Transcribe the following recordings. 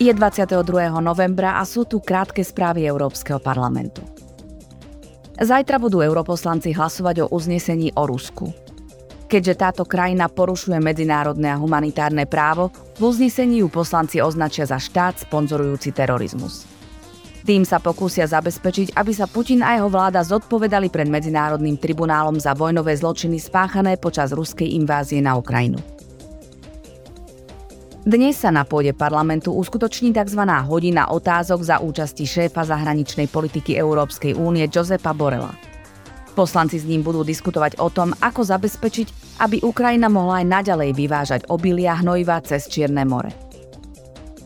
Je 22. novembra a sú tu krátke správy Európskeho parlamentu. Zajtra budú europoslanci hlasovať o uznesení o Rusku. Keďže táto krajina porušuje medzinárodné a humanitárne právo, v uznesení ju poslanci označia za štát sponzorujúci terorizmus. Tým sa pokúsia zabezpečiť, aby sa Putin a jeho vláda zodpovedali pred Medzinárodným tribunálom za vojnové zločiny spáchané počas ruskej invázie na Ukrajinu. Dnes sa na pôde parlamentu uskutoční tzv. hodina otázok za účasti šéfa zahraničnej politiky Európskej únie Josepa Borela. Poslanci s ním budú diskutovať o tom, ako zabezpečiť, aby Ukrajina mohla aj naďalej vyvážať obilia hnojiva cez Čierne more.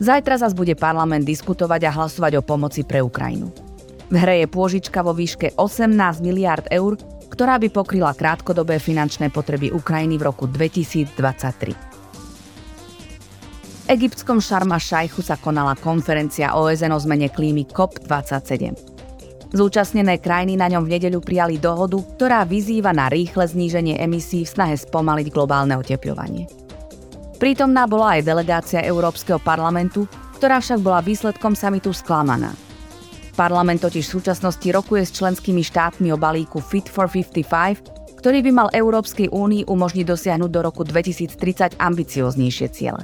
Zajtra zas bude parlament diskutovať a hlasovať o pomoci pre Ukrajinu. V hre je pôžička vo výške 18 miliard eur, ktorá by pokryla krátkodobé finančné potreby Ukrajiny v roku 2023 egyptskom Šarma Šajchu sa konala konferencia OSN o zmene klímy COP27. Zúčastnené krajiny na ňom v nedeľu prijali dohodu, ktorá vyzýva na rýchle zníženie emisí v snahe spomaliť globálne oteplovanie. Prítomná bola aj delegácia Európskeho parlamentu, ktorá však bola výsledkom samitu sklamaná. Parlament totiž v súčasnosti rokuje s členskými štátmi o balíku Fit for 55, ktorý by mal Európskej únii umožniť dosiahnuť do roku 2030 ambicioznejšie ciele.